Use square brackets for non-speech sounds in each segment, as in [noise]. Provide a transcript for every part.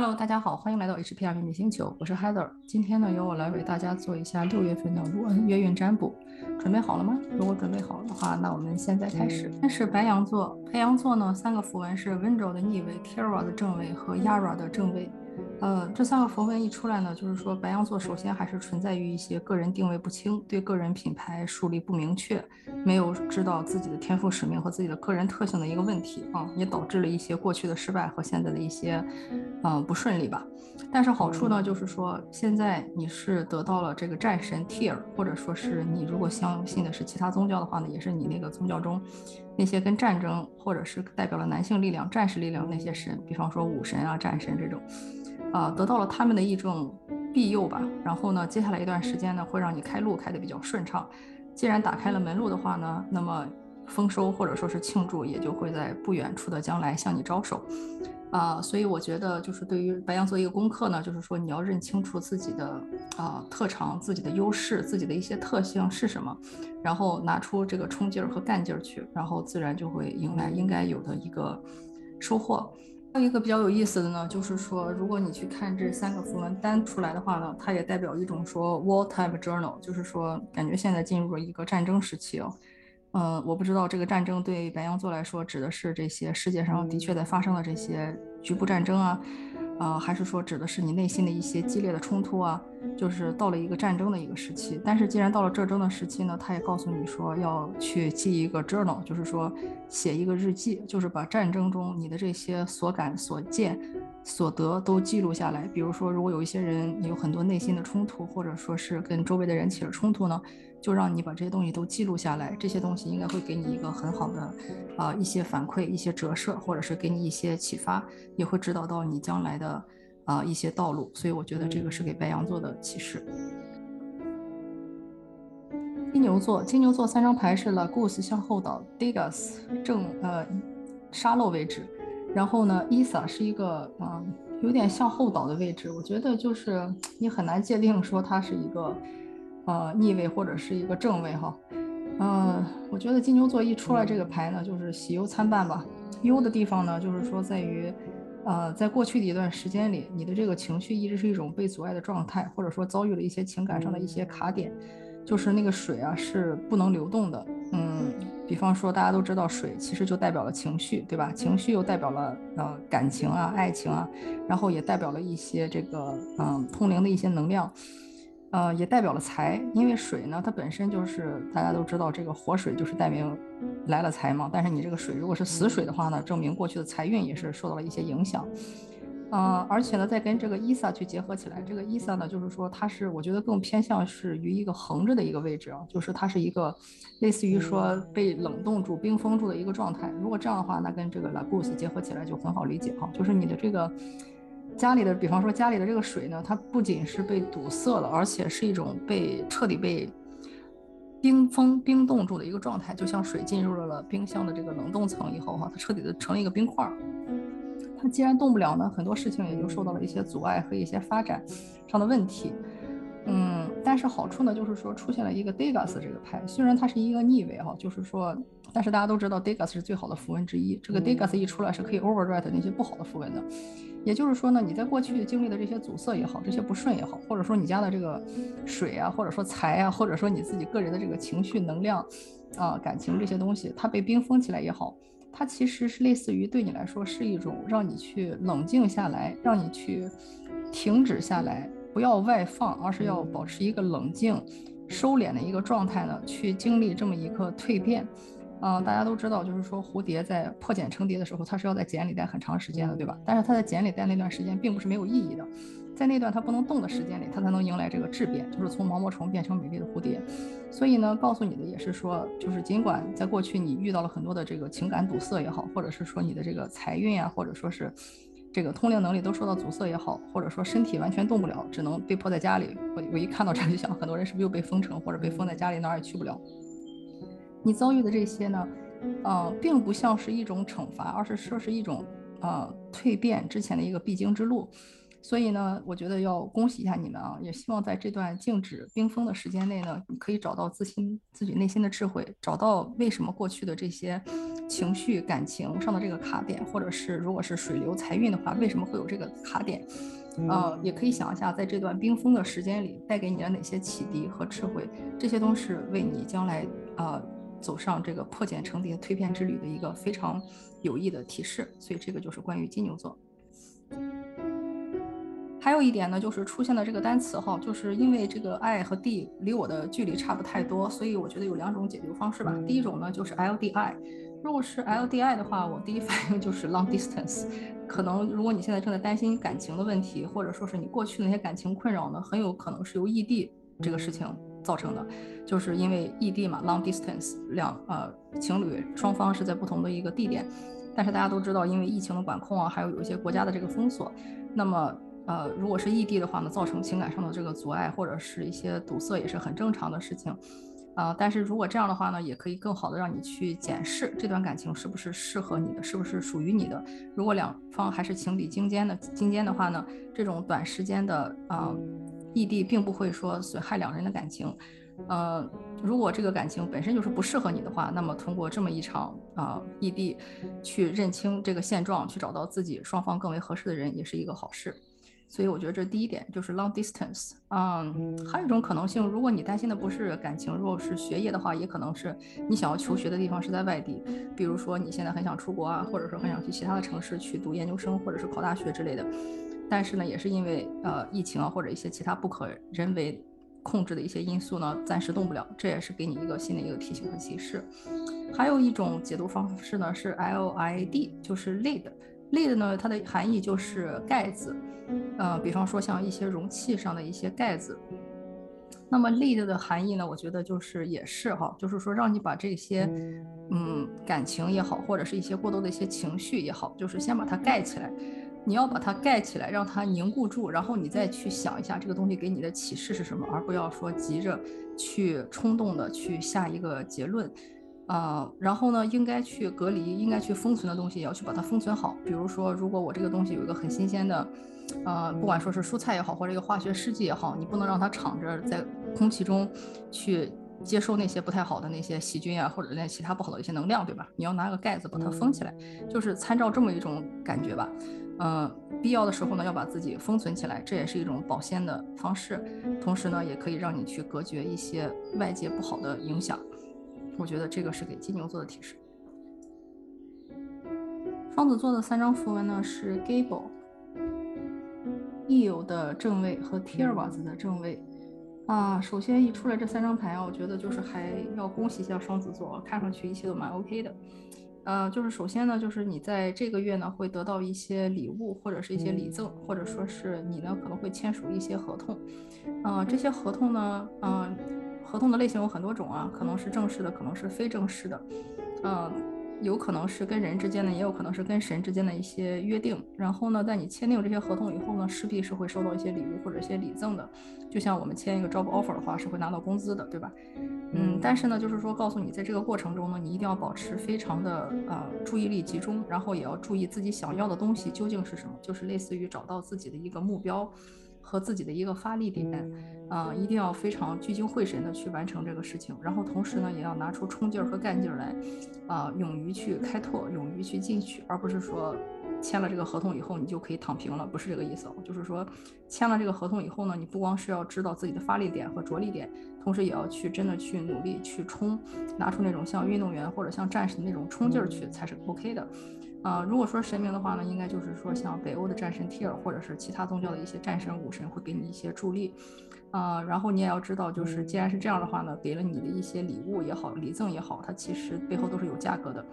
Hello，大家好，欢迎来到 HPR 秘密星球，我是 Heather。今天呢，由我来为大家做一下六月份的卢恩月运占卜，准备好了吗？如果准备好的话，那我们现在开始。先是白羊座，白羊座呢，三个符文是 w i n d o w 的逆位、kirra 的正位和 Yara 的正位。呃，这三个符文一出来呢，就是说白羊座首先还是存在于一些个人定位不清，对个人品牌树立不明确，没有知道自己的天赋使命和自己的个人特性的一个问题啊，也导致了一些过去的失败和现在的一些嗯不顺利吧。但是好处呢，就是说现在你是得到了这个战神 Tyr，或者说是你如果相信的是其他宗教的话呢，也是你那个宗教中那些跟战争或者是代表了男性力量、战士力量那些神，比方说武神啊、战神这种。啊，得到了他们的一种庇佑吧。然后呢，接下来一段时间呢，会让你开路开得比较顺畅。既然打开了门路的话呢，那么丰收或者说是庆祝也就会在不远处的将来向你招手。啊，所以我觉得就是对于白羊座一个功课呢，就是说你要认清楚自己的啊特长、自己的优势、自己的一些特性是什么，然后拿出这个冲劲儿和干劲儿去，然后自然就会迎来应该有的一个收获。还有一个比较有意思的呢，就是说，如果你去看这三个符文单出来的话呢，它也代表一种说 wartime journal，就是说感觉现在进入了一个战争时期哦。嗯，我不知道这个战争对白羊座来说指的是这些世界上的确在发生的这些局部战争啊。啊，还是说指的是你内心的一些激烈的冲突啊？就是到了一个战争的一个时期。但是既然到了战争的时期呢，他也告诉你说要去记一个 journal，就是说写一个日记，就是把战争中你的这些所感、所见、所得都记录下来。比如说，如果有一些人有很多内心的冲突，或者说是跟周围的人起了冲突呢？就让你把这些东西都记录下来，这些东西应该会给你一个很好的啊一些反馈、一些折射，或者是给你一些启发，也会指导到你将来的啊一些道路。所以我觉得这个是给白羊座的启示。金牛座，金牛座三张牌是 Lagus 向后倒，Degas 正呃沙漏位置，然后呢，Isa 是一个嗯有点向后倒的位置。我觉得就是你很难界定说它是一个。呃，逆位或者是一个正位哈，嗯，我觉得金牛座一出来这个牌呢，就是喜忧参半吧。忧的地方呢，就是说在于，呃，在过去的一段时间里，你的这个情绪一直是一种被阻碍的状态，或者说遭遇了一些情感上的一些卡点，就是那个水啊是不能流动的。嗯，比方说大家都知道水其实就代表了情绪，对吧？情绪又代表了呃感情啊、爱情啊，然后也代表了一些这个嗯通灵的一些能量。呃，也代表了财，因为水呢，它本身就是大家都知道，这个活水就是代表来了财嘛。但是你这个水如果是死水的话呢，证明过去的财运也是受到了一些影响。呃，而且呢，再跟这个伊萨去结合起来，这个伊萨呢，就是说它是我觉得更偏向是于一个横着的一个位置啊，就是它是一个类似于说被冷冻住、冰封住的一个状态。如果这样的话，那跟这个 Lagus 结合起来就很好理解哈，就是你的这个。家里的，比方说家里的这个水呢，它不仅是被堵塞了，而且是一种被彻底被冰封、冰冻住的一个状态，就像水进入了冰箱的这个冷冻层以后，哈，它彻底的成了一个冰块儿。它既然动不了呢，很多事情也就受到了一些阻碍和一些发展上的问题。嗯，但是好处呢，就是说出现了一个 Degas 这个牌，虽然它是一个逆位哈，就是说，但是大家都知道 Degas 是最好的符文之一。这个 Degas 一出来是可以 overwrite 那些不好的符文的，也就是说呢，你在过去经历的这些阻塞也好，这些不顺也好，或者说你家的这个水啊，或者说财啊，或者说你自己个人的这个情绪能量啊、感情这些东西，它被冰封起来也好，它其实是类似于对你来说是一种让你去冷静下来，让你去停止下来。不要外放，而是要保持一个冷静、收敛的一个状态呢，去经历这么一个蜕变。嗯，大家都知道，就是说蝴蝶在破茧成蝶的时候，它是要在茧里待很长时间的，对吧？但是它在茧里待那段时间，并不是没有意义的，在那段它不能动的时间里，它才能迎来这个质变，就是从毛毛虫变成美丽的蝴蝶。所以呢，告诉你的也是说，就是尽管在过去你遇到了很多的这个情感堵塞也好，或者是说你的这个财运啊，或者说是。这个通灵能力都受到阻塞也好，或者说身体完全动不了，只能被迫在家里。我我一看到这就想，很多人是不是又被封城，或者被封在家里，哪儿也去不了？你遭遇的这些呢，呃，并不像是一种惩罚，而是说是一种呃蜕变之前的一个必经之路。所以呢，我觉得要恭喜一下你们啊，也希望在这段静止冰封的时间内呢，你可以找到自心自己内心的智慧，找到为什么过去的这些情绪感情上的这个卡点，或者是如果是水流财运的话，为什么会有这个卡点？呃，也可以想一下，在这段冰封的时间里，带给你了哪些启迪和智慧，这些都是为你将来呃走上这个破茧成蝶蜕变之旅的一个非常有益的提示。所以这个就是关于金牛座。还有一点呢，就是出现的这个单词哈，就是因为这个 I 和 D 离我的距离差不太多，所以我觉得有两种解决方式吧。第一种呢，就是 LDI。如果是 LDI 的话，我第一反应就是 long distance。可能如果你现在正在担心感情的问题，或者说是你过去那些感情困扰呢，很有可能是由异地这个事情造成的，就是因为异地嘛，long distance，两呃情侣双方是在不同的一个地点，但是大家都知道，因为疫情的管控啊，还有有一些国家的这个封锁，那么。呃，如果是异地的话呢，造成情感上的这个阻碍或者是一些堵塞，也是很正常的事情。啊，但是如果这样的话呢，也可以更好的让你去检视这段感情是不是适合你的，是不是属于你的。如果两方还是情比金坚的金坚的话呢，这种短时间的啊异地并不会说损害两人的感情。呃，如果这个感情本身就是不适合你的话，那么通过这么一场啊异地，去认清这个现状，去找到自己双方更为合适的人，也是一个好事。所以我觉得这第一点就是 long distance，嗯，还有一种可能性，如果你担心的不是感情，如果是学业的话，也可能是你想要求学的地方是在外地，比如说你现在很想出国啊，或者说很想去其他的城市去读研究生或者是考大学之类的，但是呢，也是因为呃疫情啊或者一些其他不可人为控制的一些因素呢，暂时动不了，这也是给你一个新的一个提醒和提示。还有一种解读方式呢是 L I D，就是 lead。Lid 呢，它的含义就是盖子，呃，比方说像一些容器上的一些盖子。那么 lead 的含义呢，我觉得就是也是哈，就是说让你把这些，嗯，感情也好，或者是一些过多的一些情绪也好，就是先把它盖起来。你要把它盖起来，让它凝固住，然后你再去想一下这个东西给你的启示是什么，而不要说急着去冲动的去下一个结论。呃，然后呢，应该去隔离、应该去封存的东西，也要去把它封存好。比如说，如果我这个东西有一个很新鲜的，呃，不管说是蔬菜也好，或者一个化学试剂也好，你不能让它敞着在空气中去接收那些不太好的那些细菌啊，或者那其他不好的一些能量，对吧？你要拿个盖子把它封起来，就是参照这么一种感觉吧。嗯，必要的时候呢，要把自己封存起来，这也是一种保鲜的方式。同时呢，也可以让你去隔绝一些外界不好的影响。我觉得这个是给金牛座的提示。双子座的三张符文呢是 Gable、Eel 的正位和 Tierwas 的正位。啊，首先一出来这三张牌啊，我觉得就是还要恭喜一下双子座，看上去一切都蛮 OK 的。呃，就是首先呢，就是你在这个月呢会得到一些礼物或者是一些礼赠，或者说是你呢可能会签署一些合同。呃，这些合同呢，嗯。合同的类型有很多种啊，可能是正式的，可能是非正式的，嗯，有可能是跟人之间的，也有可能是跟神之间的一些约定。然后呢，在你签订这些合同以后呢，势必是会收到一些礼物或者一些礼赠的。就像我们签一个 job offer 的话，是会拿到工资的，对吧？嗯，但是呢，就是说告诉你，在这个过程中呢，你一定要保持非常的呃注意力集中，然后也要注意自己想要的东西究竟是什么，就是类似于找到自己的一个目标。和自己的一个发力点，啊，一定要非常聚精会神的去完成这个事情，然后同时呢，也要拿出冲劲儿和干劲儿来，啊，勇于去开拓，勇于去进取，而不是说签了这个合同以后你就可以躺平了，不是这个意思哦，就是说签了这个合同以后呢，你不光是要知道自己的发力点和着力点，同时也要去真的去努力去冲，拿出那种像运动员或者像战士的那种冲劲儿去才是 OK 的。啊，如果说神明的话呢，应该就是说像北欧的战神提尔，或者是其他宗教的一些战神武神会给你一些助力，啊，然后你也要知道，就是既然是这样的话呢，给了你的一些礼物也好，礼赠也好，它其实背后都是有价格的。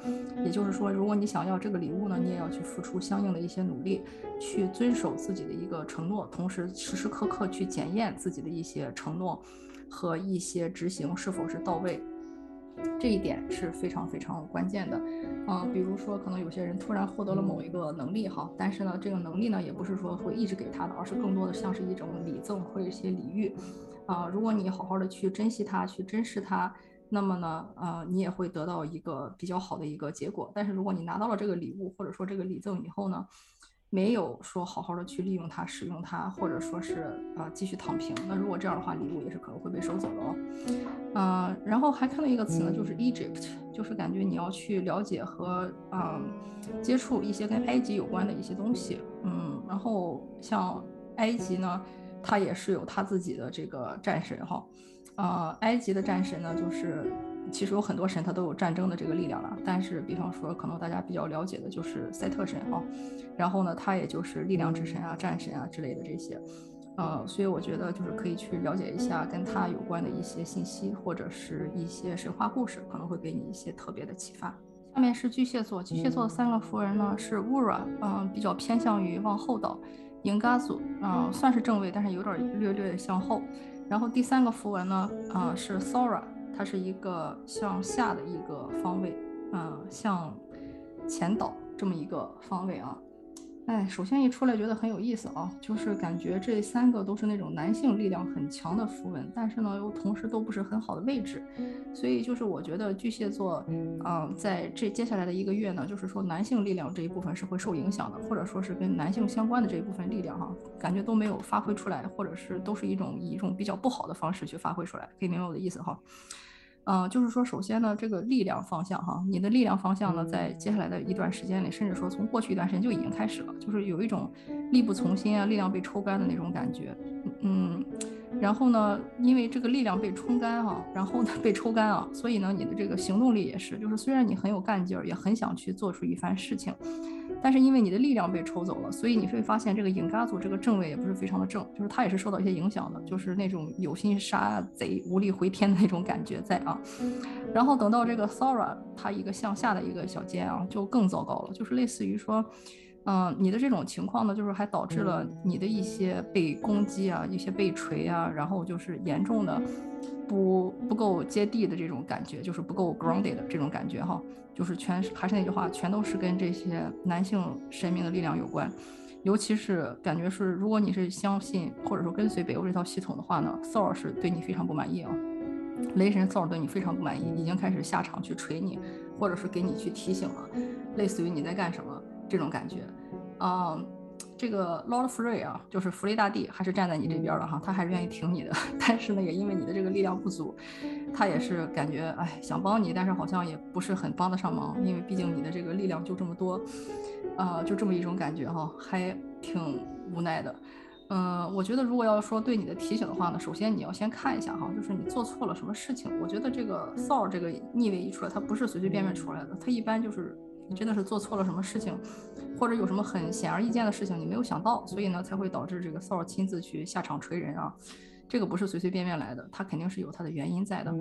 也就是说，如果你想要这个礼物呢，你也要去付出相应的一些努力，去遵守自己的一个承诺，同时时时刻刻去检验自己的一些承诺和一些执行是否是到位。这一点是非常非常关键的，嗯，比如说可能有些人突然获得了某一个能力哈，但是呢，这个能力呢也不是说会一直给他的，而是更多的像是一种礼赠或者一些礼遇，啊，如果你好好的去珍惜它，去珍视它，那么呢，呃，你也会得到一个比较好的一个结果。但是如果你拿到了这个礼物或者说这个礼赠以后呢，没有说好好的去利用它、使用它，或者说是啊继续躺平。那如果这样的话，礼物也是可能会被收走的哦。嗯，然后还看到一个词呢，就是 Egypt，就是感觉你要去了解和啊接触一些跟埃及有关的一些东西。嗯，然后像埃及呢，它也是有它自己的这个战神哈。呃，埃及的战神呢，就是其实有很多神，它都有战争的这个力量了。但是，比方说，可能大家比较了解的就是赛特神啊，然后呢，他也就是力量之神啊、战神啊之类的这些。呃，所以我觉得就是可以去了解一下跟他有关的一些信息，或者是一些神话故事，可能会给你一些特别的启发。下面是巨蟹座，巨蟹座的三个符文呢是 Wura，嗯，比较偏向于往后倒；Ingazu，嗯，算是正位，但是有点略略向后。然后第三个符文呢，啊是 Sora，它是一个向下的一个方位，嗯，向前倒这么一个方位啊。哎，首先一出来觉得很有意思啊，就是感觉这三个都是那种男性力量很强的符文，但是呢又同时都不是很好的位置，所以就是我觉得巨蟹座，嗯，在这接下来的一个月呢，就是说男性力量这一部分是会受影响的，或者说是跟男性相关的这一部分力量哈，感觉都没有发挥出来，或者是都是一种以一种比较不好的方式去发挥出来，可以明白我的意思哈。嗯，就是说，首先呢，这个力量方向哈，你的力量方向呢，在接下来的一段时间里，甚至说从过去一段时间就已经开始了，就是有一种力不从心啊，力量被抽干的那种感觉。嗯，然后呢，因为这个力量被冲干哈，然后呢 [laughs] 被抽干啊，所以呢，你的这个行动力也是，就是虽然你很有干劲儿，也很想去做出一番事情。但是因为你的力量被抽走了，所以你会发现这个影嘎组这个正位也不是非常的正，就是他也是受到一些影响的，就是那种有心杀贼无力回天的那种感觉在啊。然后等到这个 Sora 他一个向下的一个小尖啊，就更糟糕了，就是类似于说，嗯，你的这种情况呢，就是还导致了你的一些被攻击啊，一些被锤啊，然后就是严重的。不不够接地的这种感觉，就是不够 grounded 的这种感觉哈，就是全还是那句话，全都是跟这些男性神明的力量有关，尤其是感觉是，如果你是相信或者说跟随北欧这套系统的话呢，Thor 是对你非常不满意啊，雷神 Thor 对你非常不满意，已经开始下场去锤你，或者是给你去提醒了，类似于你在干什么这种感觉，啊。这个 Lord Free 啊，就是弗雷大帝，还是站在你这边的哈，他还是愿意挺你的。[laughs] 但是呢，也因为你的这个力量不足，他也是感觉哎想帮你，但是好像也不是很帮得上忙，因为毕竟你的这个力量就这么多，呃，就这么一种感觉哈，还挺无奈的。嗯，我觉得如果要说对你的提醒的话呢，首先你要先看一下哈，就是你做错了什么事情。我觉得这个 Thor 这个逆位一出来，它不是随随便便出来的，它一般就是。你真的是做错了什么事情，或者有什么很显而易见的事情你没有想到，所以呢才会导致这个 Thor 亲自去下场锤人啊，这个不是随随便便来的，他肯定是有他的原因在的。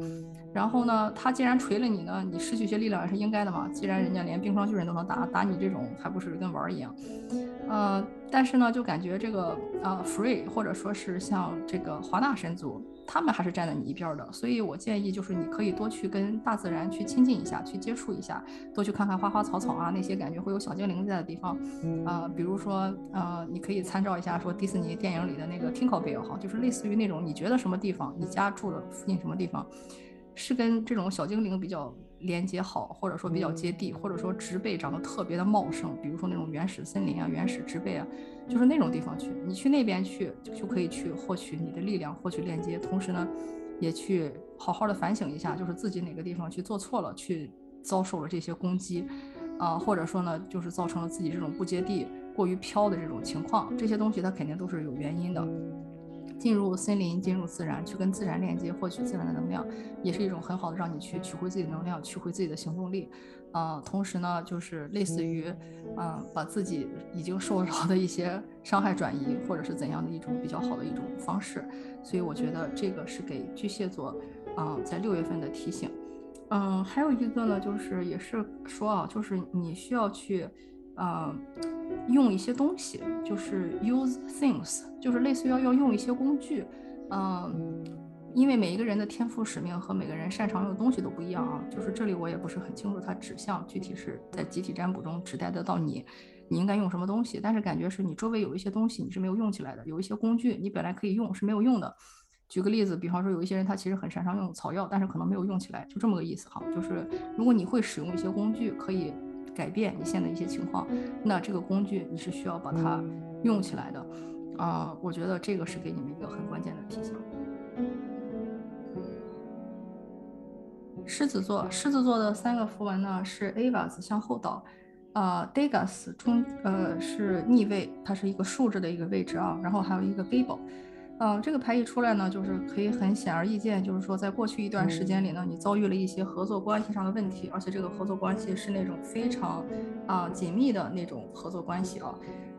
然后呢，他既然锤了你呢，你失去一些力量也是应该的嘛。既然人家连冰霜巨人都能打，打你这种还不是跟玩儿一样？呃，但是呢，就感觉这个呃，Free 或者说是像这个华纳神族。他们还是站在你一边的，所以我建议就是你可以多去跟大自然去亲近一下，去接触一下，多去看看花花草草啊，那些感觉会有小精灵在的地方，啊，比如说，呃，你可以参照一下说迪士尼电影里的那个 Tinkerbell 哈，就是类似于那种你觉得什么地方，你家住的附近什么地方，是跟这种小精灵比较。连接好，或者说比较接地，或者说植被长得特别的茂盛，比如说那种原始森林啊、原始植被啊，就是那种地方去，你去那边去就可以去获取你的力量，获取链接，同时呢，也去好好的反省一下，就是自己哪个地方去做错了，去遭受了这些攻击，啊，或者说呢，就是造成了自己这种不接地、过于飘的这种情况，这些东西它肯定都是有原因的。进入森林，进入自然，去跟自然链接，获取自然的能量，也是一种很好的让你去取回自己的能量，取回自己的行动力。啊，同时呢，就是类似于，嗯，把自己已经受到的一些伤害转移，或者是怎样的一种比较好的一种方式。所以我觉得这个是给巨蟹座，啊，在六月份的提醒。嗯，还有一个呢，就是也是说啊，就是你需要去。啊，用一些东西，就是 use things，就是类似于要要用一些工具，嗯，因为每一个人的天赋使命和每个人擅长用的东西都不一样啊。就是这里我也不是很清楚，它指向具体是在集体占卜中指代得到你，你应该用什么东西。但是感觉是你周围有一些东西你是没有用起来的，有一些工具你本来可以用是没有用的。举个例子，比方说有一些人他其实很擅长用草药，但是可能没有用起来，就这么个意思哈。就是如果你会使用一些工具，可以。改变你现在一些情况，那这个工具你是需要把它用起来的。啊，我觉得这个是给你们一个很关键的提醒。狮子座，狮子座的三个符文呢是 Avas 向后倒，呃，Degas 中呃是逆位，它是一个竖着的一个位置啊，然后还有一个 Gable，呃，这个牌一出来呢，就是可以很显而易见，就是说在过去一段时间里呢，你遭遇了一些合作关系上的问题，而且这个合作关系是那种非常啊紧密的那种合作关系啊。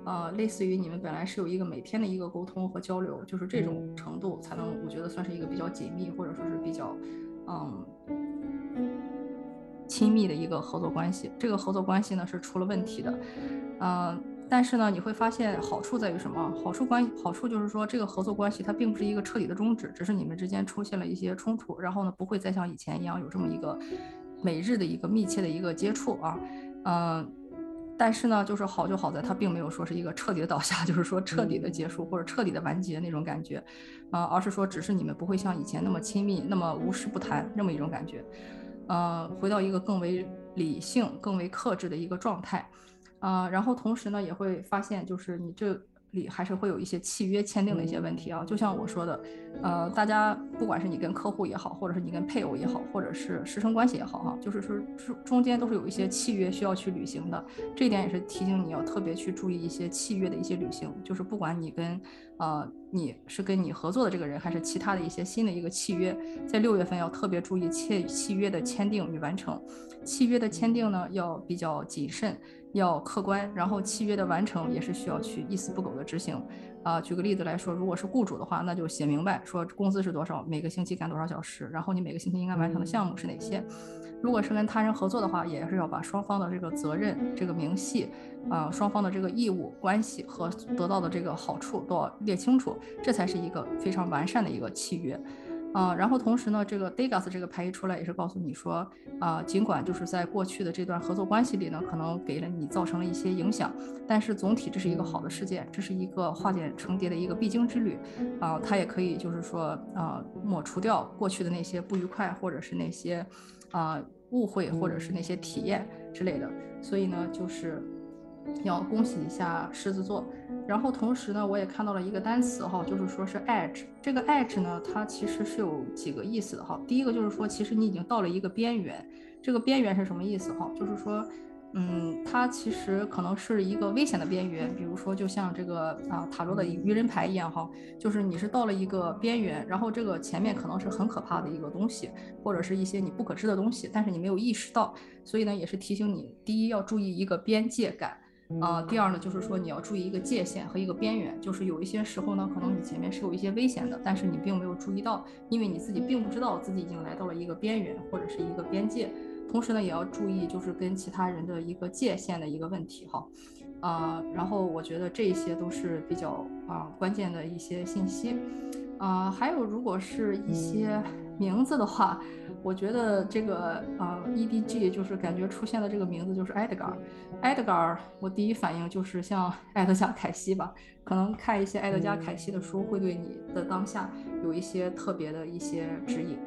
呃，类似于你们本来是有一个每天的一个沟通和交流，就是这种程度才能，我觉得算是一个比较紧密或者说是比较，嗯，亲密的一个合作关系。这个合作关系呢是出了问题的，嗯，但是呢你会发现好处在于什么？好处关好处就是说这个合作关系它并不是一个彻底的终止，只是你们之间出现了一些冲突，然后呢不会再像以前一样有这么一个每日的一个密切的一个接触啊，嗯。但是呢，就是好就好在它并没有说是一个彻底的倒下，[laughs] 就是说彻底的结束或者彻底的完结那种感觉，啊，而是说只是你们不会像以前那么亲密，那么无事不谈那么一种感觉，呃，回到一个更为理性、更为克制的一个状态，啊，然后同时呢，也会发现就是你这。里还是会有一些契约签订的一些问题啊，就像我说的，呃，大家不管是你跟客户也好，或者是你跟配偶也好，或者是师生关系也好，哈，就是说中中间都是有一些契约需要去履行的。这一点也是提醒你要特别去注意一些契约的一些履行，就是不管你跟呃你是跟你合作的这个人，还是其他的一些新的一个契约，在六月份要特别注意契契约的签订与完成。契约的签订呢要比较谨慎。要客观，然后契约的完成也是需要去一丝不苟的执行。啊，举个例子来说，如果是雇主的话，那就写明白说工资是多少，每个星期干多少小时，然后你每个星期应该完成的项目是哪些。如果是跟他人合作的话，也是要把双方的这个责任、这个明细，啊，双方的这个义务关系和得到的这个好处都要列清楚，这才是一个非常完善的一个契约。啊，然后同时呢，这个 Degas 这个牌一出来，也是告诉你说，啊，尽管就是在过去的这段合作关系里呢，可能给了你造成了一些影响，但是总体这是一个好的事件，这是一个化茧成蝶的一个必经之旅，啊，它也可以就是说，啊，抹除掉过去的那些不愉快，或者是那些，啊，误会，或者是那些体验之类的，所以呢，就是。要恭喜一下狮子座，然后同时呢，我也看到了一个单词哈，就是说是 edge。这个 edge 呢，它其实是有几个意思的哈。第一个就是说，其实你已经到了一个边缘。这个边缘是什么意思哈？就是说，嗯，它其实可能是一个危险的边缘。比如说，就像这个啊塔罗的愚人牌一样哈，就是你是到了一个边缘，然后这个前面可能是很可怕的一个东西，或者是一些你不可知的东西，但是你没有意识到。所以呢，也是提醒你，第一要注意一个边界感。啊，第二呢，就是说你要注意一个界限和一个边缘，就是有一些时候呢，可能你前面是有一些危险的，但是你并没有注意到，因为你自己并不知道自己已经来到了一个边缘或者是一个边界。同时呢，也要注意就是跟其他人的一个界限的一个问题哈。啊，然后我觉得这些都是比较啊关键的一些信息。啊，还有如果是一些名字的话。我觉得这个啊，EDG 就是感觉出现的这个名字就是 Edgar，Edgar，我第一反应就是像 [laughs] 埃德加·凯西吧，可能看一些埃德加·凯西的书会对你的当下有一些特别的一些指引。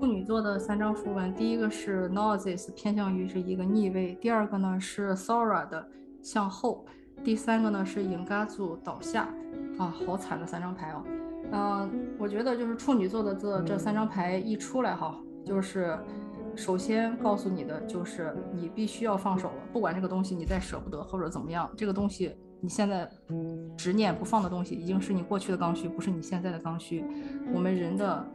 处女座的三张符文，第一个是 Noses，偏向于是一个逆位；第二个呢是 Sora 的向后；第三个呢是 Ingazu 倒下。啊，好惨的三张牌哦。嗯，我觉得就是处女座的这这三张牌一出来哈，就是首先告诉你的就是你必须要放手了，不管这个东西你再舍不得或者怎么样，这个东西你现在执念不放的东西已经是你过去的刚需，不是你现在的刚需。我们人的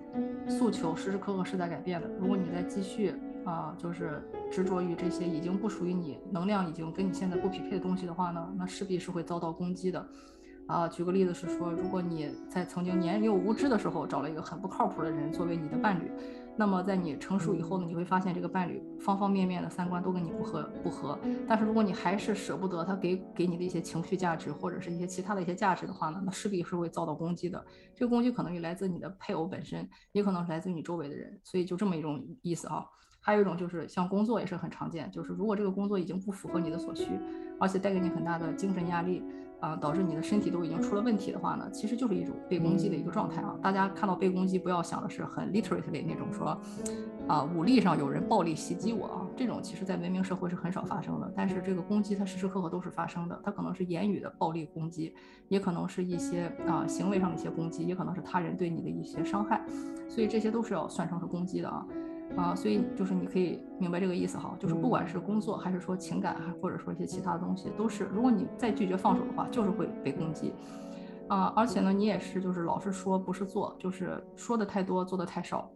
诉求时时刻刻是在改变的，如果你再继续啊，就是执着于这些已经不属于你、能量已经跟你现在不匹配的东西的话呢，那势必是会遭到攻击的。啊，举个例子是说，如果你在曾经年幼无知的时候找了一个很不靠谱的人作为你的伴侣，那么在你成熟以后呢，你会发现这个伴侣方方面面的三观都跟你不合不合。但是如果你还是舍不得他给给你的一些情绪价值或者是一些其他的一些价值的话呢，那势必是会遭到攻击的。这个攻击可能也来自你的配偶本身，也可能是来自你周围的人。所以就这么一种意思哈。还有一种就是像工作也是很常见，就是如果这个工作已经不符合你的所需，而且带给你很大的精神压力。啊，导致你的身体都已经出了问题的话呢，其实就是一种被攻击的一个状态啊。大家看到被攻击，不要想的是很 literally 那种说，啊，武力上有人暴力袭击我啊，这种其实在文明社会是很少发生的。但是这个攻击它时时刻刻都是发生的，它可能是言语的暴力攻击，也可能是一些啊行为上的一些攻击，也可能是他人对你的一些伤害，所以这些都是要算成是攻击的啊。啊，所以就是你可以明白这个意思哈，就是不管是工作还是说情感，还或者说一些其他的东西，都是如果你再拒绝放手的话，就是会被攻击。啊，而且呢，你也是就是老是说不是做，就是说的太多，做的太少，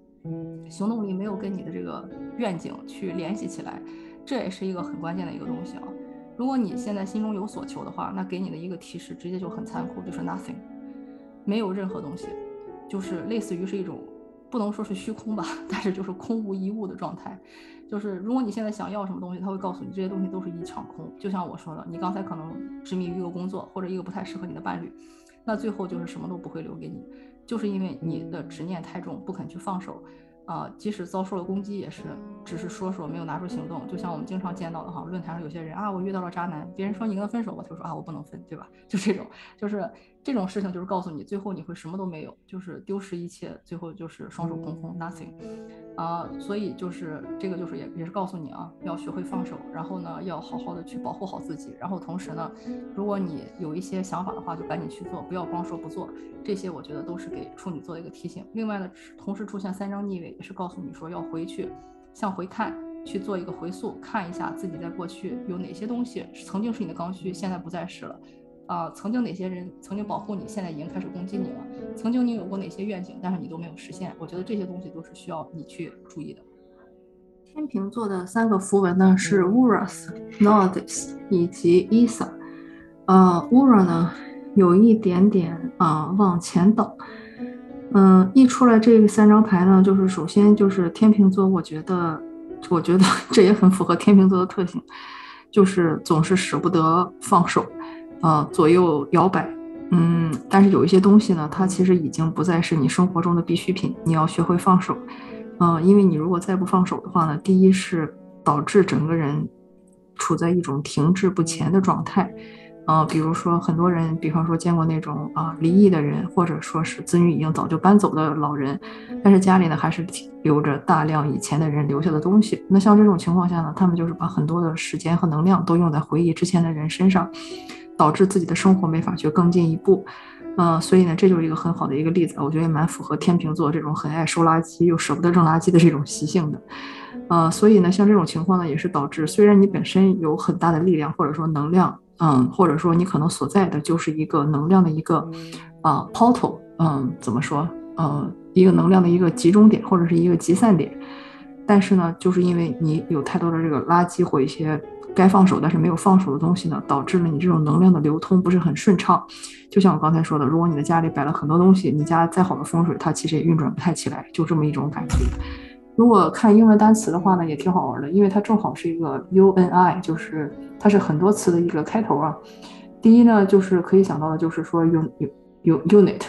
行动力没有跟你的这个愿景去联系起来，这也是一个很关键的一个东西啊。如果你现在心中有所求的话，那给你的一个提示直接就很残酷，就是 nothing，没有任何东西，就是类似于是一种。不能说是虚空吧，但是就是空无一物的状态。就是如果你现在想要什么东西，他会告诉你这些东西都是一场空。就像我说的，你刚才可能执迷于一个工作或者一个不太适合你的伴侣，那最后就是什么都不会留给你，就是因为你的执念太重，不肯去放手。啊，即使遭受了攻击，也是只是说说，没有拿出行动。就像我们经常见到的哈，论坛上有些人啊，我遇到了渣男，别人说你跟他分手吧，他就说啊，我不能分，对吧？[laughs] 就这种，就是这种事情，就是告诉你，最后你会什么都没有，就是丢失一切，最后就是双手空空，nothing。啊，所以就是这个，就是也也是告诉你啊，要学会放手，然后呢，要好好的去保护好自己，然后同时呢，如果你有一些想法的话，就赶紧去做，不要光说不做。这些我觉得都是给处女座的一个提醒。另外呢，同时出现三张逆位，也是告诉你说要回去向回看，去做一个回溯，看一下自己在过去有哪些东西曾经是你的刚需，现在不再是了。啊，曾经哪些人曾经保护你，现在已经开始攻击你了？曾经你有过哪些愿景，但是你都没有实现？我觉得这些东西都是需要你去注意的。天秤座的三个符文呢是 Uranus、Nodus 以及 Isa。呃，Uranus 呢有一点点啊往前倒。嗯，一出来这三张牌呢，就是首先就是天秤座，我觉得，我觉得 [laughs] 这也很符合天秤座的特性，就是总是舍不得放手。呃，左右摇摆，嗯，但是有一些东西呢，它其实已经不再是你生活中的必需品，你要学会放手，嗯，因为你如果再不放手的话呢，第一是导致整个人处在一种停滞不前的状态，呃，比如说很多人，比方说见过那种啊离异的人，或者说是子女已经早就搬走的老人，但是家里呢还是留着大量以前的人留下的东西，那像这种情况下呢，他们就是把很多的时间和能量都用在回忆之前的人身上。导致自己的生活没法去更进一步，嗯，所以呢，这就是一个很好的一个例子，我觉得也蛮符合天秤座这种很爱收垃圾又舍不得扔垃圾的这种习性的，呃，所以呢，像这种情况呢，也是导致虽然你本身有很大的力量或者说能量，嗯，或者说你可能所在的就是一个能量的一个啊 portal，嗯，怎么说，呃，一个能量的一个集中点或者是一个集散点，但是呢，就是因为你有太多的这个垃圾或一些。该放手但是没有放手的东西呢，导致了你这种能量的流通不是很顺畅。就像我刚才说的，如果你的家里摆了很多东西，你家再好的风水，它其实也运转不太起来，就这么一种感觉。如果看英文单词的话呢，也挺好玩的，因为它正好是一个 U N I，就是它是很多词的一个开头啊。第一呢，就是可以想到的就是说 U U Unit，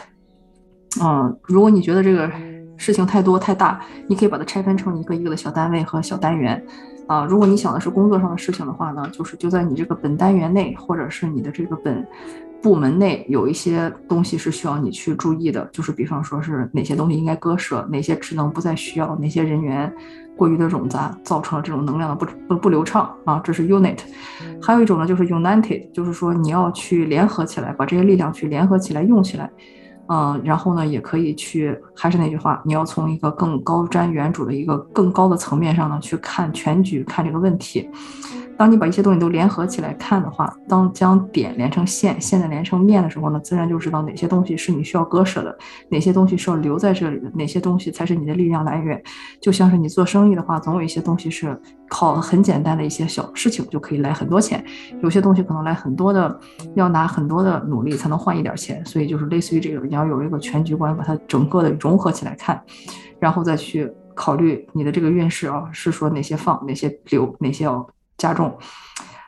嗯，如果你觉得这个事情太多太大，你可以把它拆分成一个一个的小单位和小单元。啊，如果你想的是工作上的事情的话呢，就是就在你这个本单元内，或者是你的这个本部门内，有一些东西是需要你去注意的，就是比方说是哪些东西应该割舍，哪些职能不再需要，哪些人员过于的冗杂，造成了这种能量的不不不流畅啊，这是 unit。还有一种呢，就是 united，就是说你要去联合起来，把这些力量去联合起来用起来。嗯，然后呢，也可以去，还是那句话，你要从一个更高瞻远瞩的一个更高的层面上呢去看全局，看这个问题。当你把一些东西都联合起来看的话，当将点连成线，线再连成面的时候呢，自然就知道哪些东西是你需要割舍的，哪些东西是要留在这里的，哪些东西才是你的力量来源。就像是你做生意的话，总有一些东西是靠很简单的一些小事情就可以来很多钱，有些东西可能来很多的，要拿很多的努力才能换一点钱。所以就是类似于这个，你要有一个全局观，把它整个的融合起来看，然后再去考虑你的这个运势啊，是说哪些放，哪些留，哪些要。加重，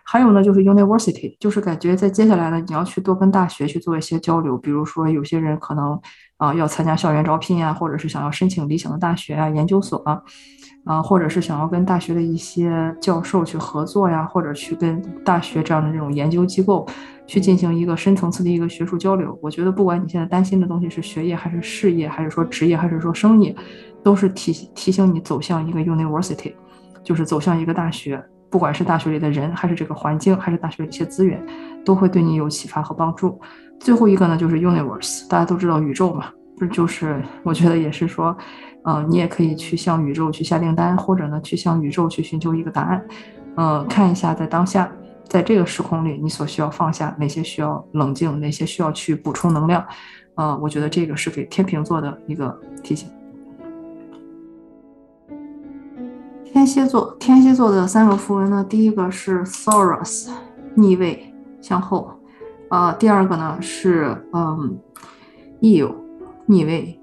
还有呢，就是 university，就是感觉在接下来呢，你要去多跟大学去做一些交流，比如说有些人可能啊要参加校园招聘啊，或者是想要申请理想的大学啊、研究所啊，啊，或者是想要跟大学的一些教授去合作呀，或者去跟大学这样的这种研究机构去进行一个深层次的一个学术交流。我觉得，不管你现在担心的东西是学业还是事业，还是说职业，还是说生意，都是提提醒你走向一个 university，就是走向一个大学。不管是大学里的人，还是这个环境，还是大学的一些资源，都会对你有启发和帮助。最后一个呢，就是 universe，大家都知道宇宙嘛，不就是我觉得也是说。嗯，你也可以去向宇宙去下订单，或者呢，去向宇宙去寻求一个答案。嗯，看一下在当下，在这个时空里，你所需要放下哪些需要冷静，哪些需要去补充能量。嗯，我觉得这个是给天秤座的一个提醒。天蝎座，天蝎座的三个符文呢，第一个是 Saurus，逆位向后。呃，第二个呢是嗯，Eel，逆位。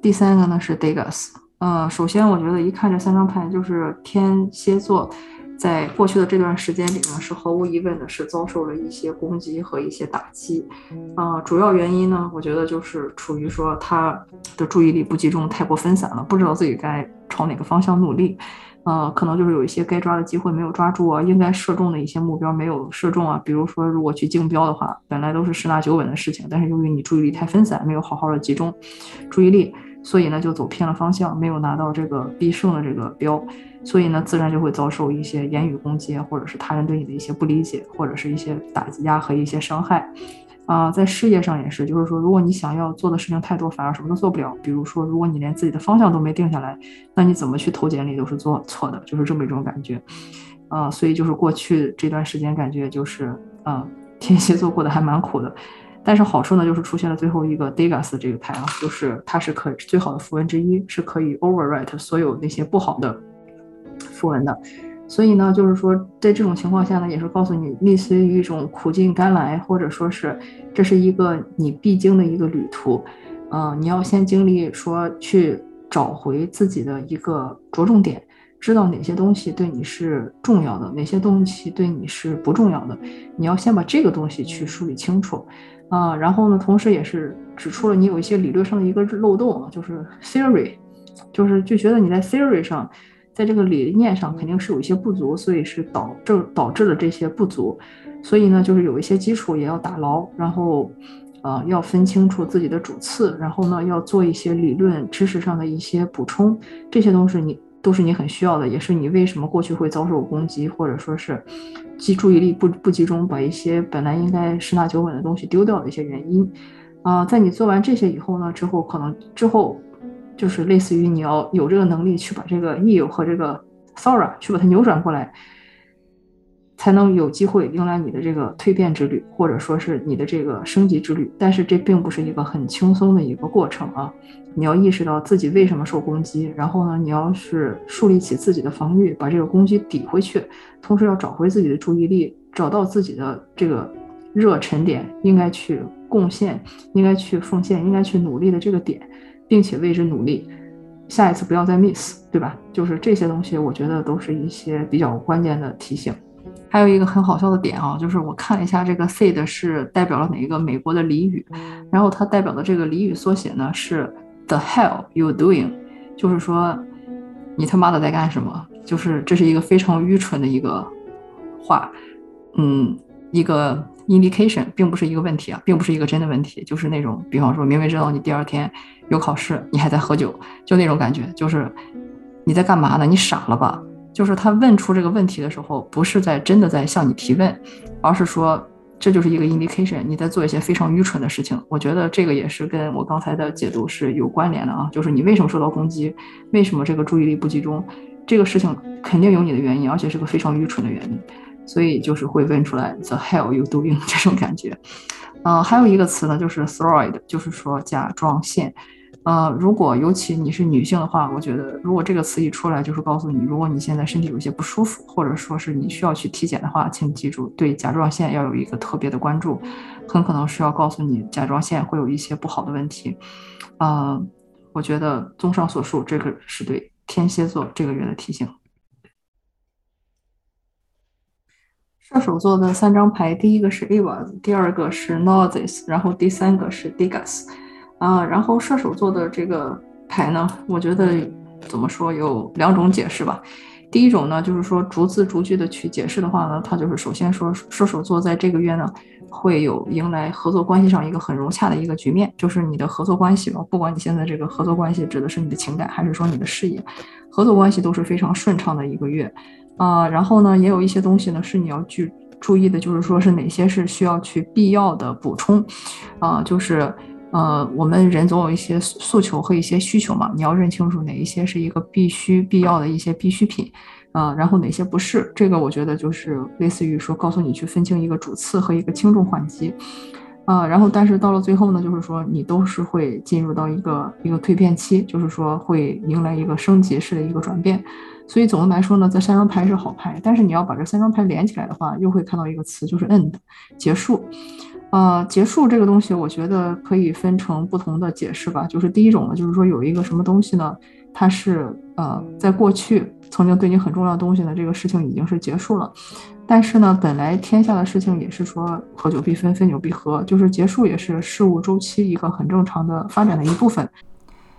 第三个呢是 Degas，呃，首先我觉得一看这三张牌，就是天蝎座，在过去的这段时间里呢，是毫无疑问的是遭受了一些攻击和一些打击，啊，主要原因呢，我觉得就是处于说他的注意力不集中，太过分散了，不知道自己该朝哪个方向努力，呃，可能就是有一些该抓的机会没有抓住啊，应该射中的一些目标没有射中啊，比如说如果去竞标的话，本来都是十拿九稳的事情，但是由于你注意力太分散，没有好好的集中注意力。所以呢，就走偏了方向，没有拿到这个必胜的这个标，所以呢，自然就会遭受一些言语攻击，或者是他人对你的一些不理解，或者是一些打击压和一些伤害。啊，在事业上也是，就是说，如果你想要做的事情太多，反而什么都做不了。比如说，如果你连自己的方向都没定下来，那你怎么去投简历都是做错的，就是这么一种感觉。啊，所以就是过去这段时间感觉就是，啊，天蝎座过得还蛮苦的。但是好处呢，就是出现了最后一个 Degas 这个牌啊，就是它是可最好的符文之一，是可以 overwrite 所有那些不好的符文的。所以呢，就是说在这种情况下呢，也是告诉你，类似于一种苦尽甘来，或者说是这是一个你必经的一个旅途。嗯，你要先经历说去找回自己的一个着重点，知道哪些东西对你是重要的，哪些东西对你是不重要的。你要先把这个东西去梳理清楚。啊，然后呢，同时也是指出了你有一些理论上的一个漏洞啊，就是 theory，就是就觉得你在 theory 上，在这个理念上肯定是有一些不足，所以是导致导致了这些不足，所以呢，就是有一些基础也要打牢，然后，呃，要分清楚自己的主次，然后呢，要做一些理论知识上的一些补充，这些都是你。都是你很需要的，也是你为什么过去会遭受攻击，或者说是，集注意力不不集中，把一些本来应该十拿九稳的东西丢掉的一些原因。啊，在你做完这些以后呢，之后可能之后，就是类似于你要有这个能力去把这个 e 和这个 Sora 去把它扭转过来。才能有机会迎来你的这个蜕变之旅，或者说是你的这个升级之旅。但是这并不是一个很轻松的一个过程啊！你要意识到自己为什么受攻击，然后呢，你要是树立起自己的防御，把这个攻击抵回去，同时要找回自己的注意力，找到自己的这个热沉点，应该去贡献、应该去奉献、应该去努力的这个点，并且为之努力。下一次不要再 miss，对吧？就是这些东西，我觉得都是一些比较关键的提醒。还有一个很好笑的点啊，就是我看了一下这个 “seed” 是代表了哪一个美国的俚语，然后它代表的这个俚语缩写呢是 “the hell you doing”，就是说你他妈的在干什么？就是这是一个非常愚蠢的一个话，嗯，一个 indication，并不是一个问题啊，并不是一个真的问题，就是那种，比方说明明知道你第二天有考试，你还在喝酒，就那种感觉，就是你在干嘛呢？你傻了吧？就是他问出这个问题的时候，不是在真的在向你提问，而是说这就是一个 indication，你在做一些非常愚蠢的事情。我觉得这个也是跟我刚才的解读是有关联的啊，就是你为什么受到攻击，为什么这个注意力不集中，这个事情肯定有你的原因，而且是个非常愚蠢的原因，所以就是会问出来 the hell you doing [laughs] 这种感觉。嗯，还有一个词呢，就是 throid，就是说甲状腺。呃，如果尤其你是女性的话，我觉得如果这个词一出来，就是告诉你，如果你现在身体有些不舒服，或者说是你需要去体检的话，请记住对甲状腺要有一个特别的关注，很可能是要告诉你甲状腺会有一些不好的问题。呃，我觉得综上所述，这个是对天蝎座这个月的提醒。射手座的三张牌，第一个是 Eva，第二个是 Noses，然后第三个是 Degas。啊，然后射手座的这个牌呢，我觉得怎么说有两种解释吧。第一种呢，就是说逐字逐句的去解释的话呢，它就是首先说射手座在这个月呢会有迎来合作关系上一个很融洽的一个局面，就是你的合作关系吧，不管你现在这个合作关系指的是你的情感还是说你的事业，合作关系都是非常顺畅的一个月啊。然后呢，也有一些东西呢是你要去注意的，就是说是哪些是需要去必要的补充啊，就是呃我们人总有一些诉求和一些需求嘛，你要认清楚哪一些是一个必须必要的一些必需品。啊，然后哪些不是？这个我觉得就是类似于说，告诉你去分清一个主次和一个轻重缓急，啊，然后但是到了最后呢，就是说你都是会进入到一个一个蜕变期，就是说会迎来一个升级式的一个转变。所以总的来说呢，这三张牌是好牌，但是你要把这三张牌连起来的话，又会看到一个词，就是 end，结束。呃，结束这个东西，我觉得可以分成不同的解释吧。就是第一种呢，就是说有一个什么东西呢，它是呃在过去。曾经对你很重要的东西呢，这个事情已经是结束了。但是呢，本来天下的事情也是说合久必分，分久必合，就是结束也是事物周期一个很正常的发展的一部分。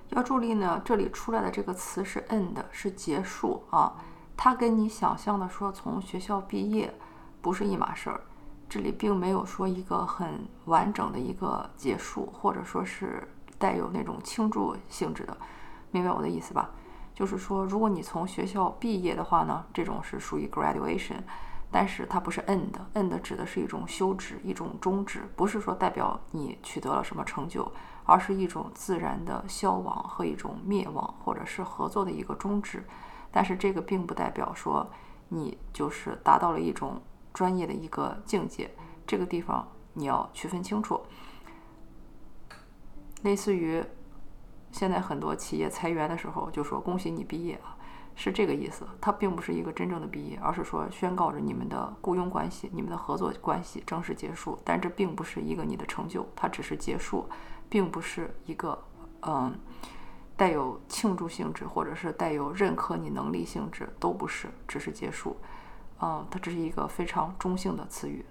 要注意呢，这里出来的这个词是 end，是结束啊。它跟你想象的说从学校毕业不是一码事儿。这里并没有说一个很完整的一个结束，或者说是带有那种庆祝性质的，明白我的意思吧？就是说，如果你从学校毕业的话呢，这种是属于 graduation，但是它不是 end，end 指的是一种休止、一种终止，不是说代表你取得了什么成就，而是一种自然的消亡和一种灭亡，或者是合作的一个终止。但是这个并不代表说你就是达到了一种专业的一个境界，这个地方你要区分清楚，类似于。现在很多企业裁员的时候就说恭喜你毕业啊，是这个意思。它并不是一个真正的毕业，而是说宣告着你们的雇佣关系、你们的合作关系正式结束。但这并不是一个你的成就，它只是结束，并不是一个嗯带有庆祝性质或者是带有认可你能力性质，都不是，只是结束。嗯，它只是一个非常中性的词语。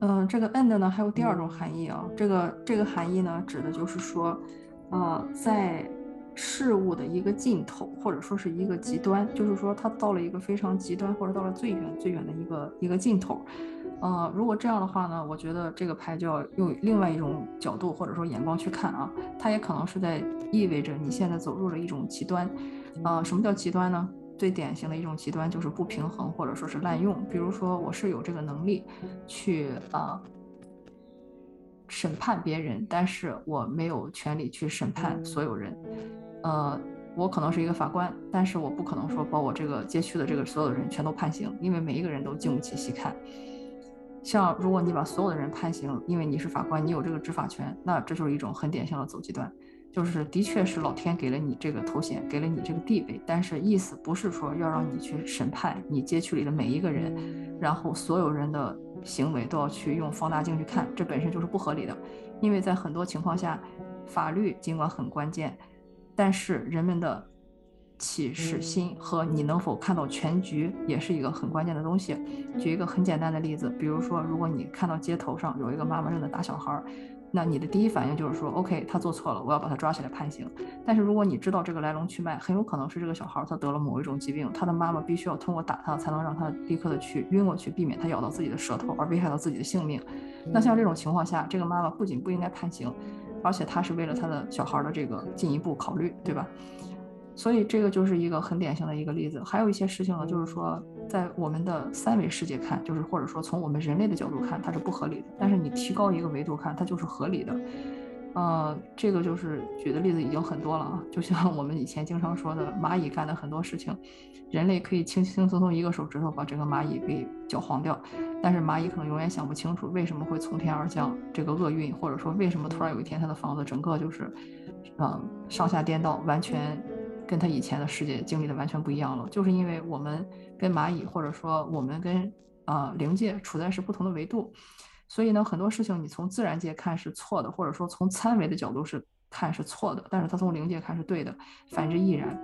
嗯，这个 end 呢还有第二种含义啊，这个这个含义呢指的就是说。呃，在事物的一个尽头，或者说是一个极端，就是说它到了一个非常极端，或者到了最远最远的一个一个尽头。呃，如果这样的话呢，我觉得这个牌就要用另外一种角度或者说眼光去看啊，它也可能是在意味着你现在走入了一种极端。呃，什么叫极端呢？最典型的一种极端就是不平衡或者说是滥用。比如说，我是有这个能力去啊。审判别人，但是我没有权利去审判所有人。呃，我可能是一个法官，但是我不可能说把我这个街区的这个所有的人全都判刑，因为每一个人都经不起细看。像如果你把所有的人判刑，因为你是法官，你有这个执法权，那这就是一种很典型的走极端。就是的确是老天给了你这个头衔，给了你这个地位，但是意思不是说要让你去审判你街区里的每一个人，然后所有人的。行为都要去用放大镜去看，这本身就是不合理的。因为在很多情况下，法律尽管很关键，但是人们的起始心和你能否看到全局也是一个很关键的东西。举一个很简单的例子，比如说，如果你看到街头上有一个妈妈正在打小孩儿。那你的第一反应就是说，OK，他做错了，我要把他抓起来判刑。但是如果你知道这个来龙去脉，很有可能是这个小孩他得了某一种疾病，他的妈妈必须要通过打他才能让他立刻的去晕过去，避免他咬到自己的舌头而危害到自己的性命。那像这种情况下，这个妈妈不仅不应该判刑，而且她是为了他的小孩的这个进一步考虑，对吧？所以这个就是一个很典型的一个例子。还有一些事情呢，就是说，在我们的三维世界看，就是或者说从我们人类的角度看，它是不合理的。但是你提高一个维度看，它就是合理的。呃，这个就是举的例子已经很多了啊。就像我们以前经常说的，蚂蚁干的很多事情，人类可以轻轻松松一个手指头把整个蚂蚁给搅黄掉，但是蚂蚁可能永远想不清楚为什么会从天而降这个厄运，或者说为什么突然有一天它的房子整个就是，呃，上下颠倒，完全。跟他以前的世界经历的完全不一样了，就是因为我们跟蚂蚁，或者说我们跟呃灵界处在是不同的维度，所以呢，很多事情你从自然界看是错的，或者说从参维的角度是看是错的，但是它从灵界看是对的，反之亦然。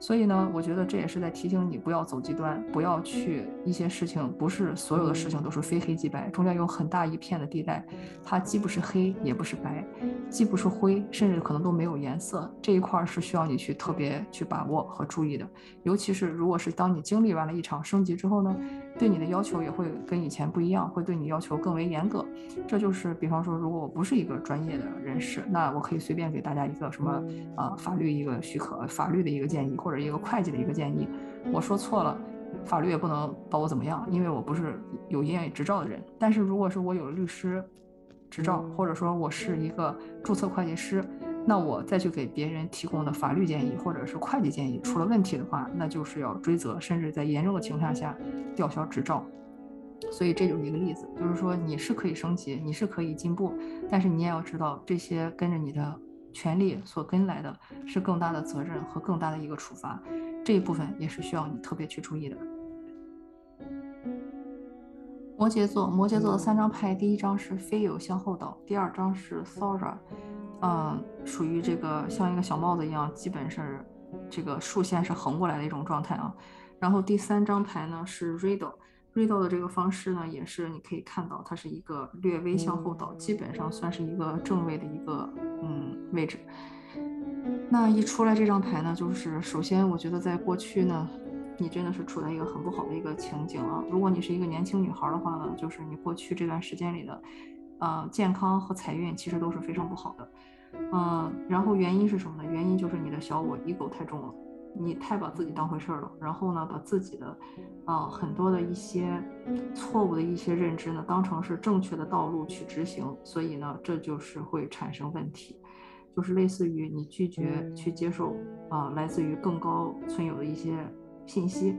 所以呢，我觉得这也是在提醒你不要走极端，不要去一些事情，不是所有的事情都是非黑即白，中间有很大一片的地带，它既不是黑也不是白，既不是灰，甚至可能都没有颜色。这一块是需要你去特别去把握和注意的，尤其是如果是当你经历完了一场升级之后呢，对你的要求也会跟以前不一样，会对你要求更为严格。这就是，比方说，如果我不是一个专业的人士，那我可以随便给大家一个什么啊法律一个许可，法律的一个建议或。或者一个会计的一个建议，我说错了，法律也不能把我怎么样，因为我不是有营业执照的人。但是如果是我有了律师执照，或者说我是一个注册会计师，那我再去给别人提供的法律建议或者是会计建议出了问题的话，那就是要追责，甚至在严重的情况下吊销执照。所以这就是一个例子，就是说你是可以升级，你是可以进步，但是你也要知道这些跟着你的。权利所跟来的是更大的责任和更大的一个处罚，这一部分也是需要你特别去注意的。摩羯座，摩羯座的三张牌，第一张是飞友向后倒，第二张是 Sora，嗯，属于这个像一个小帽子一样，基本是这个竖线是横过来的一种状态啊。然后第三张牌呢是 Riddle。锐道的这个方式呢，也是你可以看到，它是一个略微向后倒，基本上算是一个正位的一个嗯位置。那一出来这张牌呢，就是首先我觉得在过去呢，你真的是处在一个很不好的一个情景啊。如果你是一个年轻女孩的话呢，就是你过去这段时间里的，呃，健康和财运其实都是非常不好的。嗯，然后原因是什么呢？原因就是你的小我 ego 太重了。你太把自己当回事儿了，然后呢，把自己的，啊，很多的一些错误的一些认知呢，当成是正确的道路去执行，所以呢，这就是会产生问题，就是类似于你拒绝去接受啊，来自于更高存有的一些信息，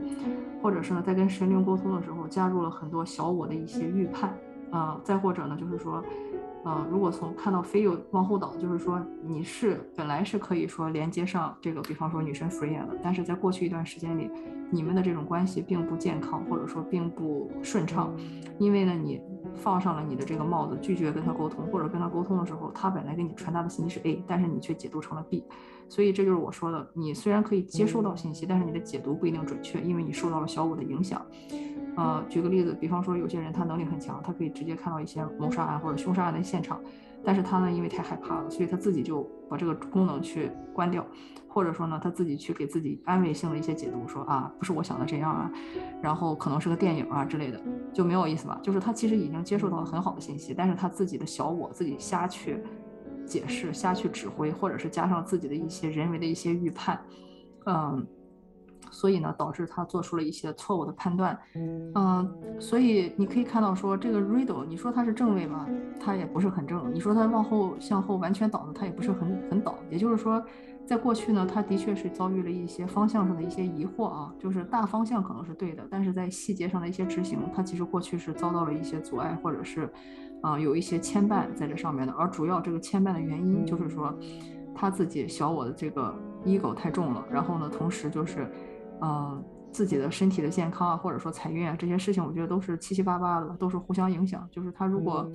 或者是呢，在跟神灵沟通的时候，加入了很多小我的一些预判，啊，再或者呢，就是说。嗯，如果从看到飞友往后倒，就是说你是本来是可以说连接上这个，比方说女生 free 的，但是在过去一段时间里，你们的这种关系并不健康，或者说并不顺畅，因为呢，你放上了你的这个帽子，拒绝跟他沟通，或者跟他沟通的时候，他本来给你传达的信息是 A，但是你却解读成了 B，所以这就是我说的，你虽然可以接收到信息，但是你的解读不一定准确，因为你受到了小我的影响。呃，举个例子，比方说有些人他能力很强，他可以直接看到一些谋杀案或者凶杀案的现场，但是他呢，因为太害怕了，所以他自己就把这个功能去关掉，或者说呢，他自己去给自己安慰性的一些解读，说啊，不是我想的这样啊，然后可能是个电影啊之类的，就没有意思吧？就是他其实已经接受到了很好的信息，但是他自己的小我自己瞎去解释、瞎去指挥，或者是加上自己的一些人为的一些预判，嗯。所以呢，导致他做出了一些错误的判断，嗯，所以你可以看到说这个 Riddle，你说他是正位吧，他也不是很正；你说他往后向后完全倒呢，他也不是很很倒。也就是说，在过去呢，他的确是遭遇了一些方向上的一些疑惑啊，就是大方向可能是对的，但是在细节上的一些执行，他其实过去是遭到了一些阻碍，或者是，啊，有一些牵绊在这上面的。而主要这个牵绊的原因就是说，他自己小我的这个 ego 太重了，然后呢，同时就是。嗯，自己的身体的健康啊，或者说财运啊，这些事情，我觉得都是七七八八的，都是互相影响。就是他如果，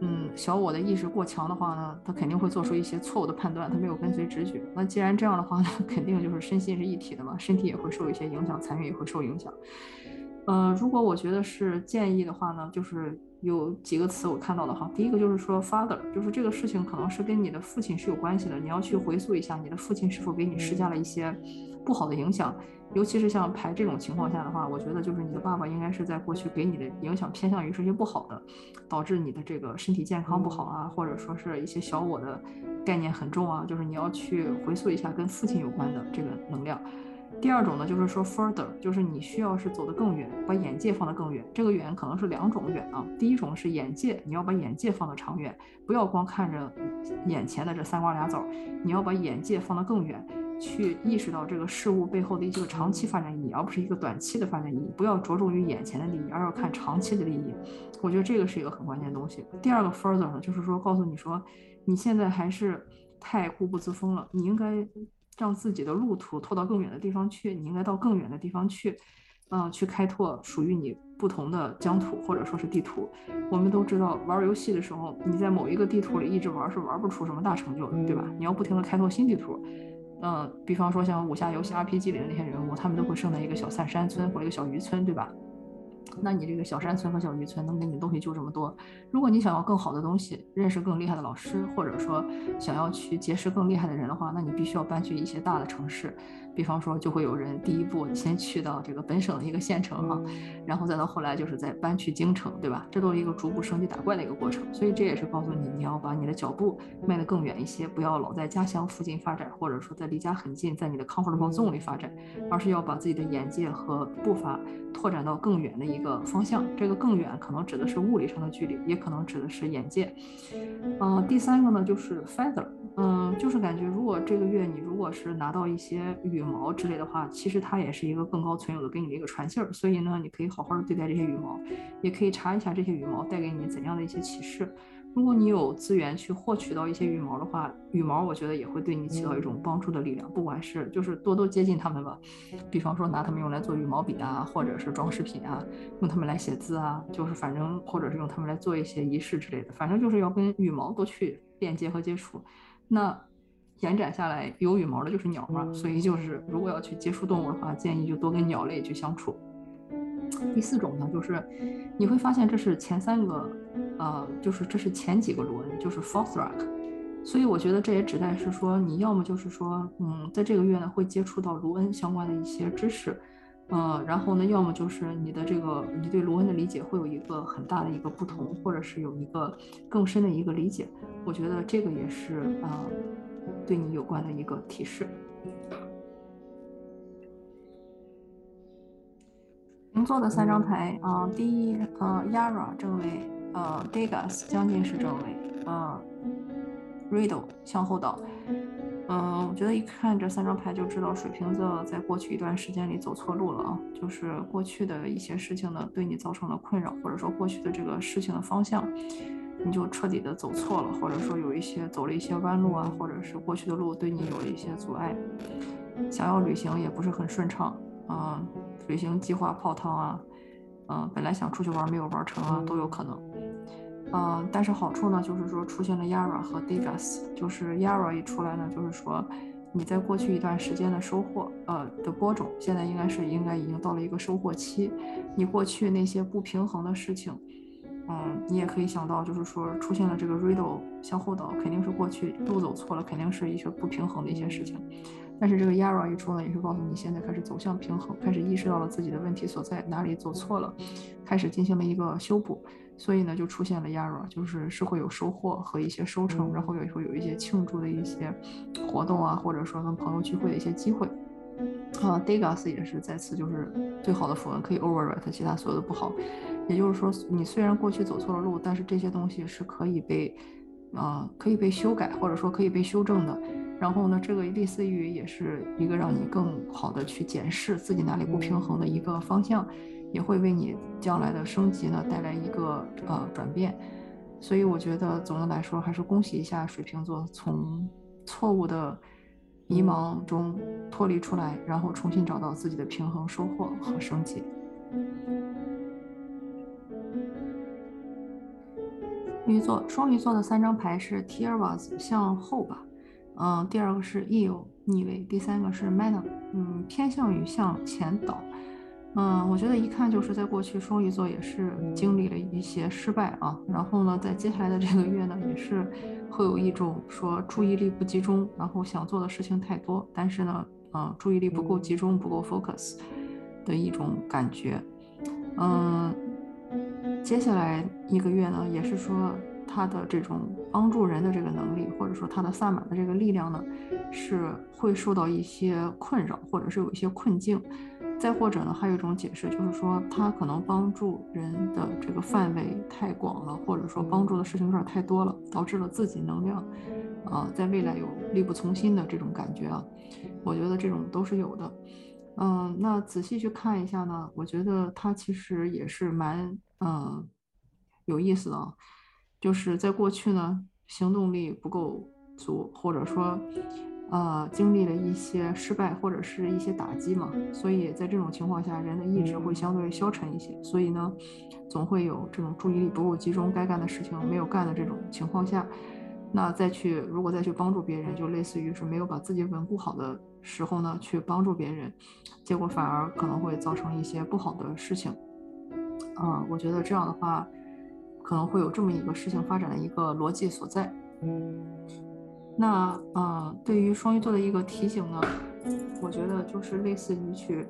嗯，小我的意识过强的话呢，他肯定会做出一些错误的判断，他没有跟随直觉。那既然这样的话呢，[laughs] 肯定就是身心是一体的嘛，身体也会受一些影响，财运也会受影响。呃，如果我觉得是建议的话呢，就是有几个词我看到的哈，第一个就是说 father，就是这个事情可能是跟你的父亲是有关系的，你要去回溯一下你的父亲是否给你施加了一些。不好的影响，尤其是像牌这种情况下的话，我觉得就是你的爸爸应该是在过去给你的影响偏向于是一些不好的，导致你的这个身体健康不好啊，或者说是一些小我的概念很重啊，就是你要去回溯一下跟父亲有关的这个能量。第二种呢，就是说 further，就是你需要是走得更远，把眼界放得更远。这个远可能是两种远啊，第一种是眼界，你要把眼界放得长远，不要光看着眼前的这三瓜俩枣，你要把眼界放得更远。去意识到这个事物背后的一个长期发展意义，而不是一个短期的发展意义。不要着重于眼前的利益，而要看长期的利益。我觉得这个是一个很关键的东西。第二个 further 呢，就是说告诉你说，你现在还是太固步自封了，你应该让自己的路途拖到更远的地方去，你应该到更远的地方去，嗯，去开拓属于你不同的疆土或者说是地图。我们都知道，玩游戏的时候，你在某一个地图里一直玩是玩不出什么大成就的，对吧？你要不停的开拓新地图。呃，比方说像武侠游戏 RPG 里的那些人物，他们都会生在一个小散山村或者一个小渔村，对吧？那你这个小山村和小渔村能给你的东西就这么多。如果你想要更好的东西，认识更厉害的老师，或者说想要去结识更厉害的人的话，那你必须要搬去一些大的城市。比方说，就会有人第一步先去到这个本省的一个县城哈，然后再到后来就是再搬去京城，对吧？这都是一个逐步升级打怪的一个过程。所以这也是告诉你，你要把你的脚步迈得更远一些，不要老在家乡附近发展，或者说在离家很近，在你的 comfort zone 里发展，而是要把自己的眼界和步伐拓展到更远的一个方向。这个更远可能指的是物理上的距离，也可能指的是眼界。嗯，第三个呢就是 feather，嗯，就是感觉如果这个月你如果是拿到一些羽羽毛之类的话，其实它也是一个更高存有的给你的一个传信儿，所以呢，你可以好好的对待这些羽毛，也可以查一下这些羽毛带给你怎样的一些启示。如果你有资源去获取到一些羽毛的话，羽毛我觉得也会对你起到一种帮助的力量，不管是就是多多接近它们吧，比方说拿它们用来做羽毛笔啊，或者是装饰品啊，用它们来写字啊，就是反正或者是用它们来做一些仪式之类的，反正就是要跟羽毛多去链接和接触。那。延展下来，有羽毛的就是鸟嘛，所以就是如果要去接触动物的话，建议就多跟鸟类去相处。第四种呢，就是你会发现这是前三个，呃，就是这是前几个卢恩，就是 fourth rock 所以我觉得这也指代是说，你要么就是说，嗯，在这个月呢会接触到卢恩相关的一些知识，呃，然后呢，要么就是你的这个你对罗恩的理解会有一个很大的一个不同，或者是有一个更深的一个理解。我觉得这个也是啊。对你有关的一个提示。星座的三张牌啊，第一，呃，Yara 正位，呃，Degas 将近是正位，呃，Riddle 向后倒。嗯，我觉得一看这三张牌就知道水瓶座在过去一段时间里走错路了啊，就是过去的一些事情呢对你造成了困扰，或者说过去的这个事情的方向。你就彻底的走错了，或者说有一些走了一些弯路啊，或者是过去的路对你有了一些阻碍，想要旅行也不是很顺畅啊，旅行计划泡汤啊，嗯，本来想出去玩没有玩成啊，都有可能。嗯，但是好处呢，就是说出现了 Yara 和 Degas，就是 Yara 一出来呢，就是说你在过去一段时间的收获，呃的播种，现在应该是应该已经到了一个收获期，你过去那些不平衡的事情。嗯，你也可以想到，就是说出现了这个 Riddle 向后倒，肯定是过去路走错了，肯定是一些不平衡的一些事情。但是这个 Yara 一出呢，也是告诉你现在开始走向平衡，开始意识到了自己的问题所在，哪里走错了，开始进行了一个修补。所以呢，就出现了 Yara，就是是会有收获和一些收成，然后也会有一些庆祝的一些活动啊，或者说跟朋友聚会的一些机会。啊，Degas 也是再次就是最好的符文，可以 overwrite 其他所有的不好。也就是说，你虽然过去走错了路，但是这些东西是可以被，呃，可以被修改，或者说可以被修正的。然后呢，这个类似于也是一个让你更好的去检视自己哪里不平衡的一个方向，也会为你将来的升级呢带来一个呃转变。所以我觉得总的来说，还是恭喜一下水瓶座，从错误的迷茫中脱离出来，然后重新找到自己的平衡、收获和升级。双鱼座，双鱼座的三张牌是 t i r w a s 向后吧，嗯，第二个是 Eel 逆位，第三个是 Madam，嗯，偏向于向前倒，嗯，我觉得一看就是在过去双鱼座也是经历了一些失败啊，然后呢，在接下来的这个月呢，也是会有一种说注意力不集中，然后想做的事情太多，但是呢，嗯，注意力不够集中，不够 focus 的一种感觉，嗯。接下来一个月呢，也是说他的这种帮助人的这个能力，或者说他的萨满的这个力量呢，是会受到一些困扰，或者是有一些困境。再或者呢，还有一种解释就是说，他可能帮助人的这个范围太广了，或者说帮助的事情有点太多了，导致了自己能量，啊，在未来有力不从心的这种感觉啊。我觉得这种都是有的。嗯，那仔细去看一下呢，我觉得他其实也是蛮。嗯，有意思的啊，就是在过去呢，行动力不够足，或者说，呃，经历了一些失败或者是一些打击嘛，所以在这种情况下，人的意志会相对消沉一些，所以呢，总会有这种注意力不够集中，该干的事情没有干的这种情况下，那再去如果再去帮助别人，就类似于是没有把自己稳固好的时候呢，去帮助别人，结果反而可能会造成一些不好的事情。啊，我觉得这样的话，可能会有这么一个事情发展的一个逻辑所在。那呃，对于双鱼座的一个提醒呢，我觉得就是类似于去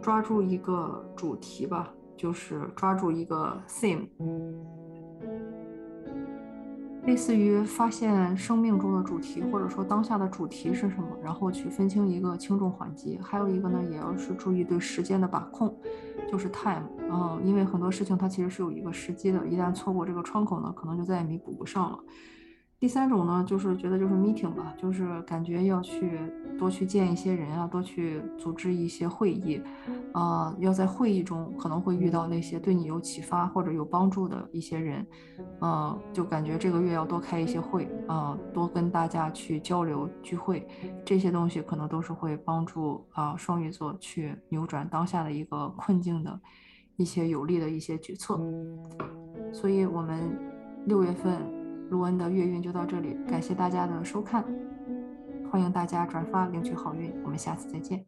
抓住一个主题吧，就是抓住一个 theme，类似于发现生命中的主题，或者说当下的主题是什么，然后去分清一个轻重缓急。还有一个呢，也要是注意对时间的把控，就是 time，嗯，因为很多事情它其实是有一个时机的，一旦错过这个窗口呢，可能就再也弥补不上了。第三种呢，就是觉得就是 meeting 吧，就是感觉要去多去见一些人啊，多去组织一些会议，啊，要在会议中可能会遇到那些对你有启发或者有帮助的一些人，嗯，就感觉这个月要多开一些会，啊，多跟大家去交流聚会，这些东西可能都是会帮助啊双鱼座去扭转当下的一个困境的一些有利的一些决策，所以我们六月份。卢恩的月运就到这里，感谢大家的收看，欢迎大家转发领取好运，我们下次再见。